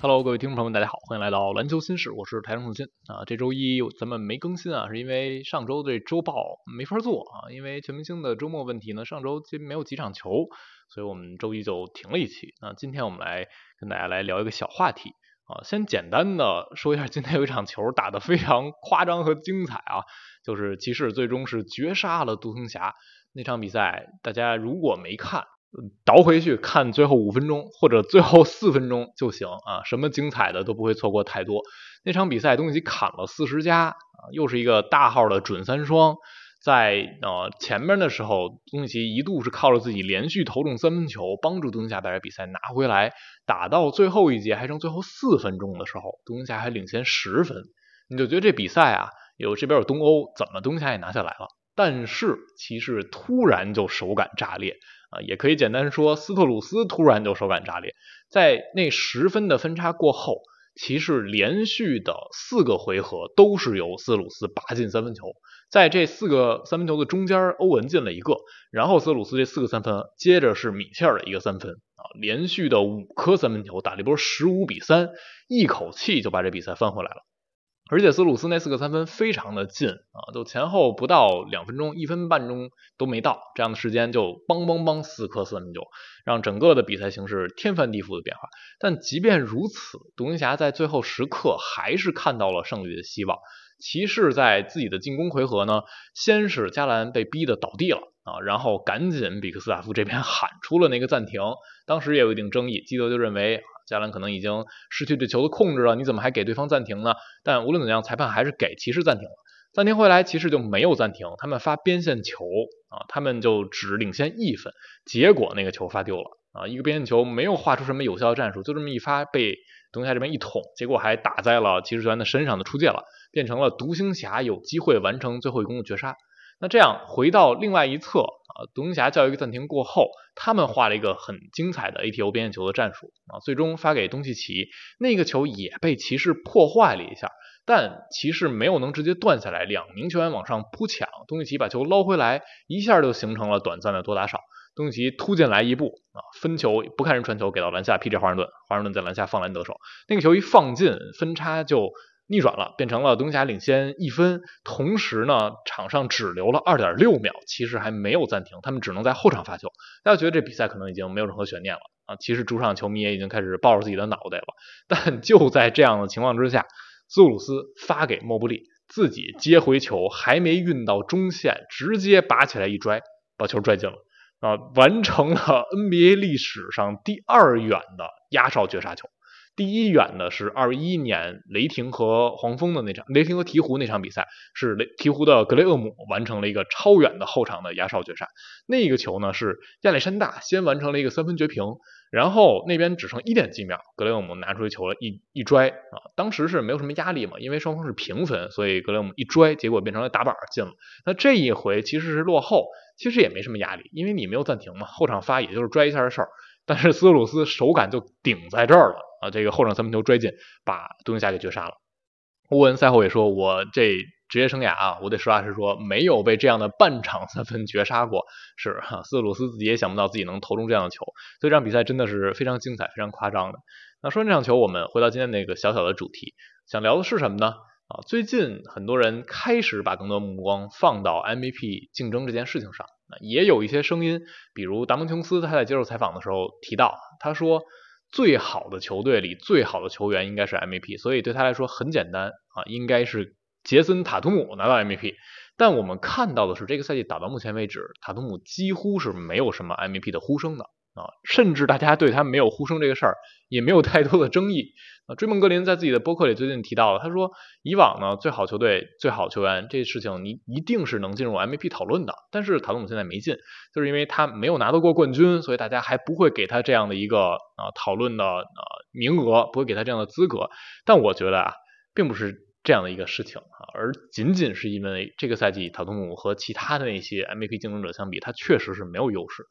Hello，各位听众朋友们，大家好，欢迎来到篮球新事，我是台上宋鑫啊。这周一咱们没更新啊，是因为上周这周报没法做啊，因为全明星的周末问题呢，上周没有几场球，所以我们周一就停了一期。那今天我们来跟大家来聊一个小话题啊，先简单的说一下，今天有一场球打得非常夸张和精彩啊，就是骑士最终是绝杀了独行侠那场比赛，大家如果没看。倒回去看最后五分钟或者最后四分钟就行啊，什么精彩的都不会错过太多。那场比赛东西砍了四十加啊，又是一个大号的准三双。在呃前面的时候，东西一度是靠着自己连续投中三分球，帮助独行侠把这比赛拿回来。打到最后一节还剩最后四分钟的时候，独行侠还领先十分，你就觉得这比赛啊，有这边有东欧，怎么独行侠也拿下来了？但是骑士突然就手感炸裂。啊，也可以简单说，斯特鲁斯突然就手感炸裂，在那十分的分差过后，骑士连续的四个回合都是由斯鲁斯拔进三分球，在这四个三分球的中间，欧文进了一个，然后斯鲁斯这四个三分，接着是米切尔的一个三分，啊，连续的五颗三分球，打了一波十五比三，一口气就把这比赛翻回来了。而且斯鲁斯那四个三分非常的近啊，就前后不到两分钟，一分半钟都没到，这样的时间就梆梆梆四颗三分球，让整个的比赛形势天翻地覆的变化。但即便如此，独行侠在最后时刻还是看到了胜利的希望。骑士在自己的进攻回合呢，先是加兰被逼的倒地了啊，然后赶紧比克斯塔夫这边喊出了那个暂停，当时也有一定争议，基德就认为。加兰可能已经失去对球的控制了，你怎么还给对方暂停呢？但无论怎样，裁判还是给骑士暂停了。暂停回来，骑士就没有暂停，他们发边线球啊，他们就只领先一分。结果那个球发丢了啊，一个边线球没有画出什么有效的战术，就这么一发被独行侠这边一捅，结果还打在了骑士球员的身上的出界了，变成了独行侠有机会完成最后一攻的绝杀。那这样回到另外一侧啊，独行侠叫一个暂停过后，他们画了一个很精彩的 ATO 边线球的战术啊，最终发给东契奇，那个球也被骑士破坏了一下，但骑士没有能直接断下来，两名球员往上扑抢，东契奇把球捞回来，一下就形成了短暂的多打少，东契奇突进来一步啊，分球不看人传球给到篮下劈这华盛顿，华盛顿在篮下放篮得手，那个球一放进，分差就。逆转了，变成了独行侠领先一分。同时呢，场上只留了二点六秒，其实还没有暂停，他们只能在后场发球。大家觉得这比赛可能已经没有任何悬念了啊！其实主场球迷也已经开始抱着自己的脑袋了。但 就在这样的情况之下，斯鲁斯发给莫布利，自己接回球，还没运到中线，直接拔起来一拽，把球拽进了啊！完成了 NBA 历史上第二远的压哨绝杀球。第一远的是二一年雷霆和黄蜂的那场，雷霆和鹈鹕那场比赛，是雷鹈鹕的格雷厄姆完成了一个超远的后场的压哨绝杀。那个球呢是亚历山大先完成了一个三分绝平，然后那边只剩一点几秒，格雷厄姆拿出球了一一拽啊，当时是没有什么压力嘛，因为双方是平分，所以格雷厄姆一拽，结果变成了打板进了。那这一回其实是落后，其实也没什么压力，因为你没有暂停嘛，后场发也就是拽一下的事儿。但是斯鲁斯手感就顶在这儿了啊！这个后场三分球拽进，把独行侠给绝杀了。欧文赛后也说：“我这职业生涯啊，我得实话实说，没有被这样的半场三分绝杀过。”是哈，斯鲁斯自己也想不到自己能投中这样的球，所以这场比赛真的是非常精彩、非常夸张的。那说完这场球，我们回到今天那个小小的主题，想聊的是什么呢？啊，最近很多人开始把更多目光放到 MVP 竞争这件事情上。也有一些声音，比如达蒙琼斯他在接受采访的时候提到，他说最好的球队里最好的球员应该是 MVP，所以对他来说很简单啊，应该是杰森塔图姆拿到 MVP。但我们看到的是，这个赛季打到目前为止，塔图姆几乎是没有什么 MVP 的呼声的。啊，甚至大家对他没有呼声这个事儿也没有太多的争议啊。追梦格林在自己的博客里最近提到了，他说以往呢最好球队最好球员这事情你一定是能进入 MVP 讨论的，但是塔图姆现在没进，就是因为他没有拿到过冠军，所以大家还不会给他这样的一个啊讨论的啊名额，不会给他这样的资格。但我觉得啊，并不是这样的一个事情啊，而仅仅是因为这个赛季塔图姆和其他的那些 MVP 竞争者相比，他确实是没有优势。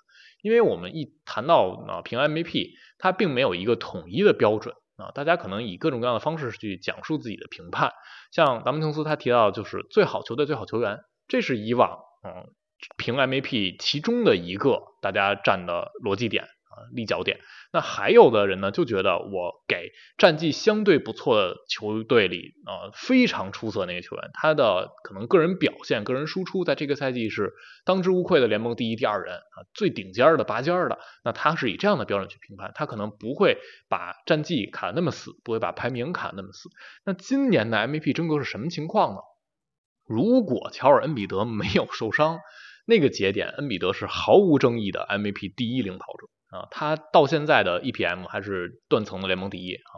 因为我们一谈到啊评 MVP，它并没有一个统一的标准啊，大家可能以各种各样的方式去讲述自己的评判。像达蒙琼斯他提到就是最好球队最好球员，这是以往嗯评 MVP 其中的一个大家站的逻辑点，立脚点。那还有的人呢，就觉得我给战绩相对不错的球队里啊非常出色那个球员，他的可能个人表现、个人输出在这个赛季是当之无愧的联盟第一、第二人啊，最顶尖的拔尖的。那他是以这样的标准去评判，他可能不会把战绩卡那么死，不会把排名卡那么死。那今年的 MVP 争夺是什么情况呢？如果乔尔恩比德没有受伤，那个节点恩比德是毫无争议的 MVP 第一领跑者。啊，他到现在的 EPM 还是断层的联盟第一啊。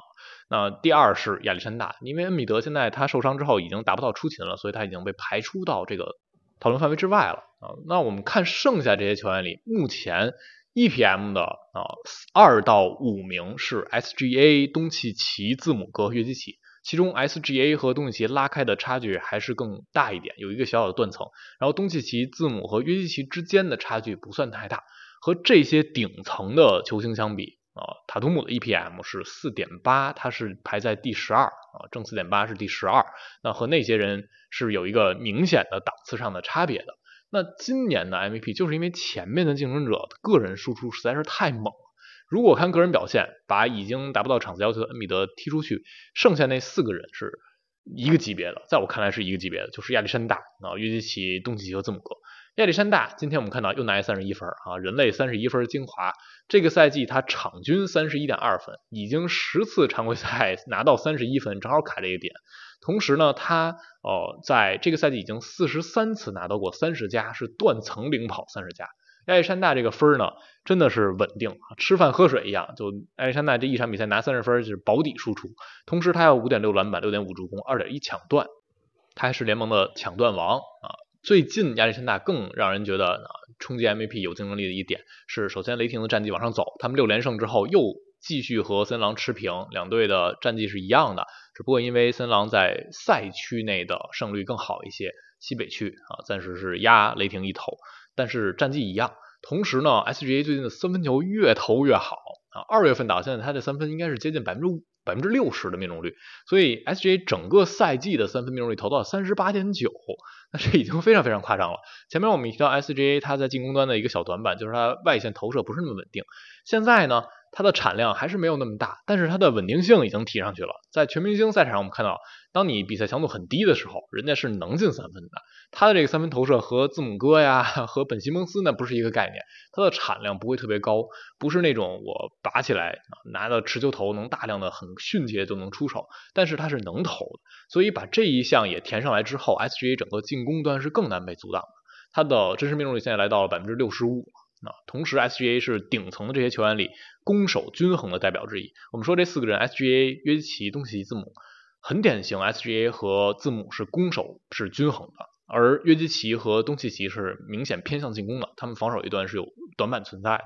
那第二是亚历山大，因为恩比德现在他受伤之后已经达不到出勤了，所以他已经被排出到这个讨论范围之外了啊。那我们看剩下这些球员里，目前 EPM 的啊二到五名是 SGA、东契奇、字母哥、约基奇，其中 SGA 和东契奇拉开的差距还是更大一点，有一个小小的断层。然后东契奇、字母和约基奇之间的差距不算太大。和这些顶层的球星相比啊，塔图姆的 EPM 是四点八，他是排在第十二啊，正四点八是第十二。那和那些人是有一个明显的档次上的差别的。那今年的 MVP 就是因为前面的竞争者个人输出实在是太猛，如果看个人表现，把已经达不到场次要求的恩比德踢出去，剩下那四个人是一个级别的，在我看来是一个级别的，就是亚历山大啊、约基奇、东契奇和字母哥。亚历山大今天我们看到又拿三十一分啊，人类三十一分精华。这个赛季他场均三十一点二分，已经十次常规赛拿到三十一分，正好卡这个点。同时呢，他呃在这个赛季已经四十三次拿到过三十加，是断层领跑三十加。亚历山大这个分呢，真的是稳定啊，吃饭喝水一样。就亚历山大这一场比赛拿三十分就是保底输出。同时他有五点六篮板，六点五助攻，二点一抢断，他还是联盟的抢断王啊。最近亚历山大更让人觉得冲击 MVP 有竞争力的一点是，首先雷霆的战绩往上走，他们六连胜之后又继续和森狼持平，两队的战绩是一样的，只不过因为森林狼在赛区内的胜率更好一些，西北区啊暂时是压雷霆一头，但是战绩一样。同时呢，SGA 最近的三分球越投越好啊，二月份打到现在他的三分应该是接近百分之五。百分之六十的命中率，所以 SGA 整个赛季的三分命中率投到三十八点九，那这已经非常非常夸张了。前面我们提到 SGA 他在进攻端的一个小短板，就是他外线投射不是那么稳定。现在呢，它的产量还是没有那么大，但是它的稳定性已经提上去了。在全明星赛场上，我们看到，当你比赛强度很低的时候，人家是能进三分的。他的这个三分投射和字母哥呀，和本西蒙斯那不是一个概念。他的产量不会特别高，不是那种我拔起来拿到持球投能大量的很迅捷就能出手，但是他是能投的。所以把这一项也填上来之后，SGA 整个进攻端是更难被阻挡的。他的真实命中率现在来到了百分之六十五。啊同时，SGA 是顶层的这些球员里攻守均衡的代表之一。我们说这四个人，SGA、约基奇、东契奇、字母，很典型，SGA 和字母是攻守是均衡的。而约基奇和东契奇是明显偏向进攻的，他们防守一端是有短板存在的。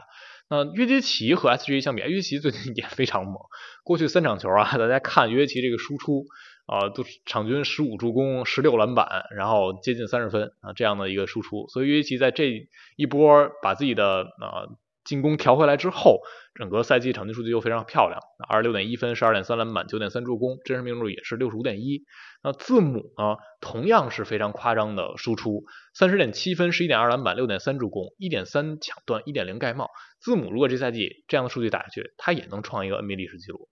那约基奇和 SGA 相比，约基奇最近也非常猛。过去三场球啊，大家看约基奇这个输出啊，都场均十五助攻、十六篮板，然后接近三十分啊这样的一个输出。所以约基奇在这一波把自己的啊。进攻调回来之后，整个赛季场均数据又非常漂亮，二十六点一分，十二点三篮板，九点三助攻，真实命中率也是六十五点一。那字母呢，同样是非常夸张的输出，三十点七分，十一点二篮板，六点三助攻，一点三抢断，一点零盖帽。字母如果这赛季这样的数据打下去，他也能创一个 NBA 历史记录。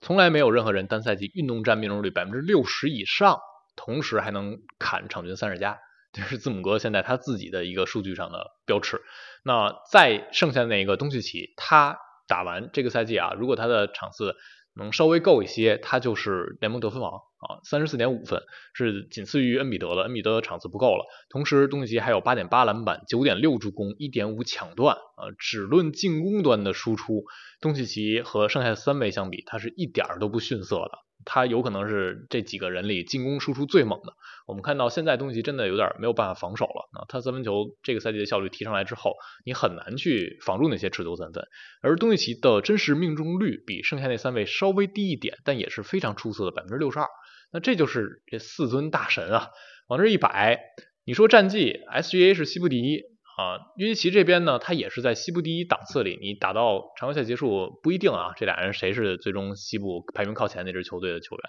从来没有任何人单赛季运动战命中率百分之六十以上，同时还能砍场均三十加。这是字母哥现在他自己的一个数据上的标尺。那再剩下的那一个东契奇，他打完这个赛季啊，如果他的场次能稍微够一些，他就是联盟得分王啊，三十四点五分是仅次于恩比德的，恩比德的场次不够了。同时东契奇还有八点八篮板，九点六助攻，一点五抢断啊，只论进攻端的输出，东契奇和剩下的三位相比，他是一点儿都不逊色的。他有可能是这几个人里进攻输出最猛的。我们看到现在东西真的有点没有办法防守了啊！他三分球这个赛季的效率提上来之后，你很难去防住那些持球三分。而东契奇的真实命中率比剩下那三位稍微低一点，但也是非常出色的百分之六十二。那这就是这四尊大神啊，往这一摆，你说战绩，SGA 是西部第一。啊，约基奇这边呢，他也是在西部第一档次里，你打到常规赛结束不一定啊，这俩人谁是最终西部排名靠前那支球队的球员？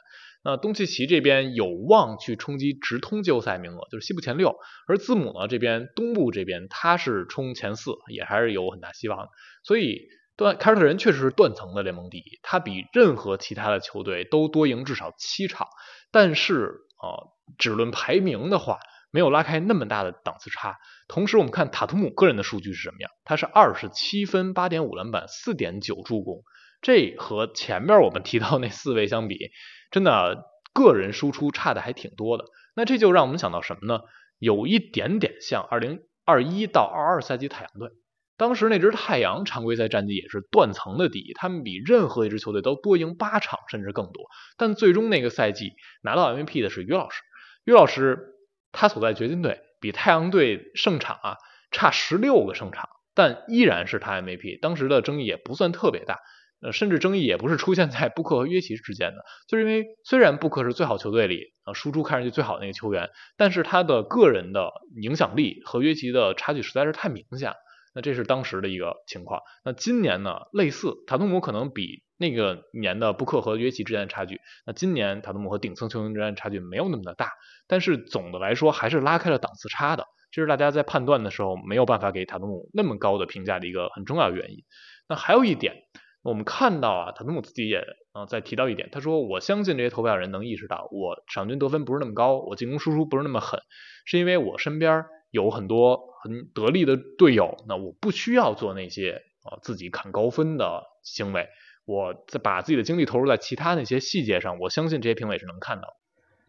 那东契奇这边有望去冲击直通季后赛名额，就是西部前六，而字母呢这边东部这边他是冲前四，也还是有很大希望。所以断凯尔特人确实是断层的联盟第一，他比任何其他的球队都多赢至少七场，但是啊，只论排名的话，没有拉开那么大的档次差。同时，我们看塔图姆个人的数据是什么样？他是二十七分、八点五篮板、四点九助攻，这和前面我们提到那四位相比，真的个人输出差的还挺多的。那这就让我们想到什么呢？有一点点像二零二一到二二赛季太阳队。当时那支太阳常规赛战绩也是断层的第一，他们比任何一支球队都多赢八场甚至更多。但最终那个赛季拿到 MVP 的是约老师，约老师他所在掘金队比太阳队胜场啊差十六个胜场，但依然是他 MVP。当时的争议也不算特别大，呃，甚至争议也不是出现在布克和约奇之间的，就是因为虽然布克是最好球队里啊输出看上去最好的那个球员，但是他的个人的影响力和约奇的差距实在是太明显了。那这是当时的一个情况。那今年呢，类似塔图姆可能比那个年的布克和约奇之间的差距，那今年塔图姆和顶层球星之间的差距没有那么的大，但是总的来说还是拉开了档次差的。这是大家在判断的时候没有办法给塔图姆那么高的评价的一个很重要的原因。那还有一点，我们看到啊，塔图姆自己也啊在提到一点，他说我相信这些投票人能意识到，我场均得分不是那么高，我进攻输出不是那么狠，是因为我身边有很多。很得力的队友，那我不需要做那些啊自己砍高分的行为，我再把自己的精力投入在其他那些细节上，我相信这些评委是能看到。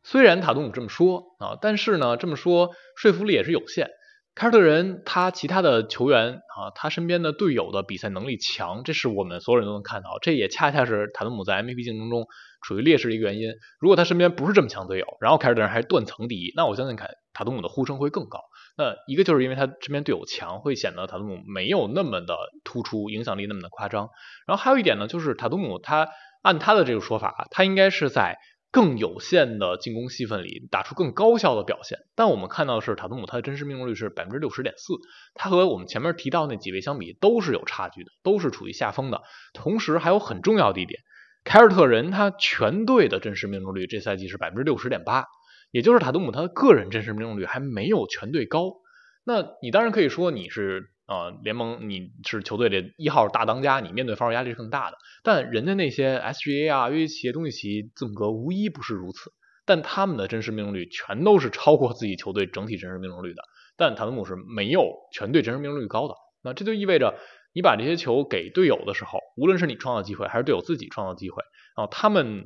虽然塔图姆这么说啊，但是呢这么说说服力也是有限。凯尔特人他其他的球员啊，他身边的队友的比赛能力强，这是我们所有人都能看到，这也恰恰是塔图姆在 MVP 竞争中处于劣势的一个原因。如果他身边不是这么强队友，然后凯尔特人还是断层第一，那我相信凯塔图姆的呼声会更高。那一个就是因为他身边队友强，会显得塔图姆没有那么的突出，影响力那么的夸张。然后还有一点呢，就是塔图姆他按他的这个说法，他应该是在更有限的进攻戏份里打出更高效的表现。但我们看到的是塔图姆他的真实命中率是百分之六十点四，他和我们前面提到那几位相比都是有差距的，都是处于下风的。同时还有很重要的一点，凯尔特人他全队的真实命中率这赛季是百分之六十点八。也就是塔图姆他的个人真实命中率还没有全队高，那你当然可以说你是呃联盟你是球队的一号大当家，你面对防守压力是更大的。但人家那些 SGA 啊、约基奇、东契奇、字母哥无一不是如此，但他们的真实命中率全都是超过自己球队整体真实命中率的。但塔图姆是没有全队真实命中率高的，那这就意味着。你把这些球给队友的时候，无论是你创造机会，还是队友自己创造机会，啊，他们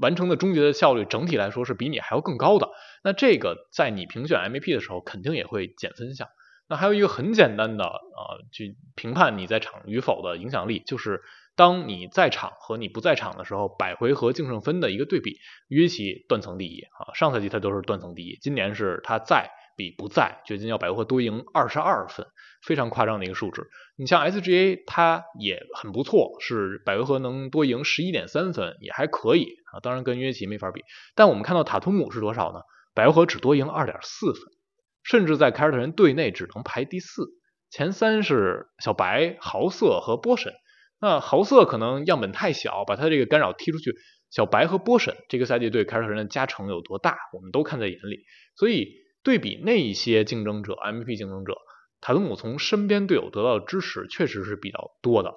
完成的终结的效率整体来说是比你还要更高的。那这个在你评选 MVP 的时候，肯定也会减分项。那还有一个很简单的啊，去评判你在场与否的影响力，就是当你在场和你不在场的时候，百回合净胜分的一个对比。约奇断层第一啊，上赛季他都是断层第一，今年是他在。比不在掘金要百回合多赢二十二分，非常夸张的一个数值。你像 SGA，他也很不错，是百回合能多赢十一点三分，也还可以啊。当然跟约奇没法比。但我们看到塔图姆是多少呢？百回合只多赢二点四分，甚至在凯尔特人队内只能排第四，前三是小白、豪瑟和波神。那豪瑟可能样本太小，把他这个干扰踢出去。小白和波神这个赛季对凯尔特人的加成有多大，我们都看在眼里。所以。对比那一些竞争者，MVP 竞争者，塔图姆从身边队友得到的支持确实是比较多的。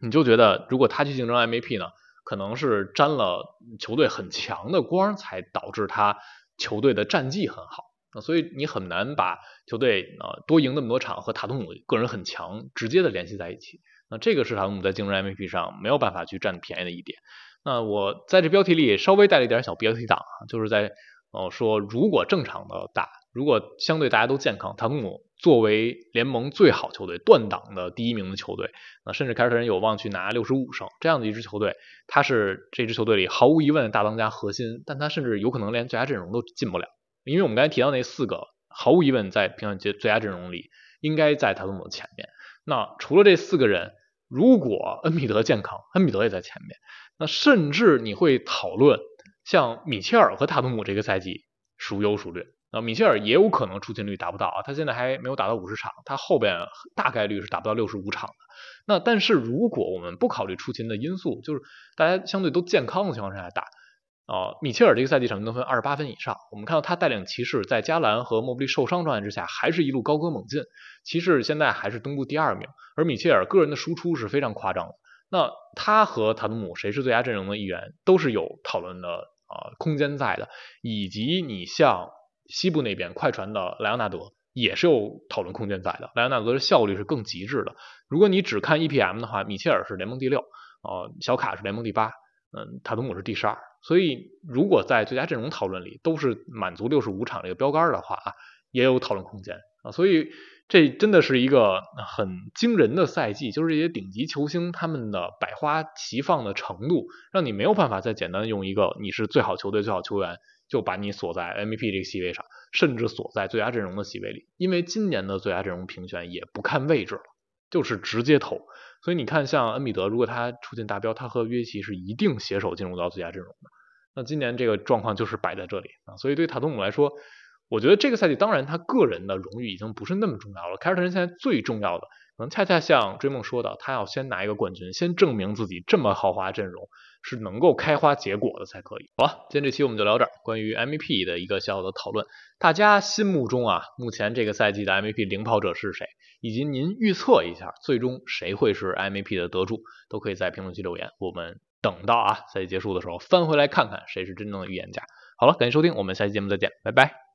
你就觉得，如果他去竞争 MVP 呢，可能是沾了球队很强的光，才导致他球队的战绩很好。那所以你很难把球队啊多赢那么多场和塔图姆个人很强直接的联系在一起。那这个是塔图姆在竞争 MVP 上没有办法去占便宜的一点。那我在这标题里稍微带了一点小标题党，就是在。哦，说如果正常的打，如果相对大家都健康，塔图姆作为联盟最好球队、断档的第一名的球队，那甚至凯尔特人有望去拿六十五胜这样的一支球队，他是这支球队里毫无疑问的大当家核心，但他甚至有可能连最佳阵容都进不了，因为我们刚才提到那四个，毫无疑问在评选最最佳阵容里应该在塔图姆的前面。那除了这四个人，如果恩比德健康，恩比德也在前面，那甚至你会讨论。像米切尔和塔图姆这个赛季孰优孰劣啊？米切尔也有可能出勤率达不到啊，他现在还没有打到五十场，他后边大概率是达不到六十五场的。那但是如果我们不考虑出勤的因素，就是大家相对都健康的情况下打呃，米切尔这个赛季场均得分二十八分以上，我们看到他带领骑士在加兰和莫布利受伤状态之下，还是一路高歌猛进。骑士现在还是东部第二名，而米切尔个人的输出是非常夸张的。那他和塔图姆谁是最佳阵容的一员，都是有讨论的啊空间在的。以及你像西部那边快船的莱昂纳德，也是有讨论空间在的。莱昂纳德的效率是更极致的。如果你只看 EPM 的话，米切尔是联盟第六，呃，小卡是联盟第八，嗯，塔图姆是第十二。所以，如果在最佳阵容讨论里都是满足六十五场这个标杆的话啊，也有讨论空间啊。所以，这真的是一个很惊人的赛季，就是这些顶级球星他们的百花齐放的程度，让你没有办法再简单用一个你是最好球队最好球员就把你锁在 MVP 这个席位上，甚至锁在最佳阵容的席位里。因为今年的最佳阵容评选也不看位置了，就是直接投。所以你看，像恩比德，如果他出现达标，他和约基是一定携手进入到最佳阵容的。那今年这个状况就是摆在这里啊，所以对塔图姆来说，我觉得这个赛季当然他个人的荣誉已经不是那么重要了。凯尔特人现在最重要的，可能恰恰像追梦说的，他要先拿一个冠军，先证明自己这么豪华阵容是能够开花结果的才可以。好了，今天这期我们就聊这儿，关于 MVP 的一个小小的讨论，大家心目中啊，目前这个赛季的 MVP 领跑者是谁？以及您预测一下，最终谁会是 MVP 的得主，都可以在评论区留言。我们等到啊赛季结束的时候，翻回来看看谁是真正的预言家。好了，感谢收听，我们下期节目再见，拜拜。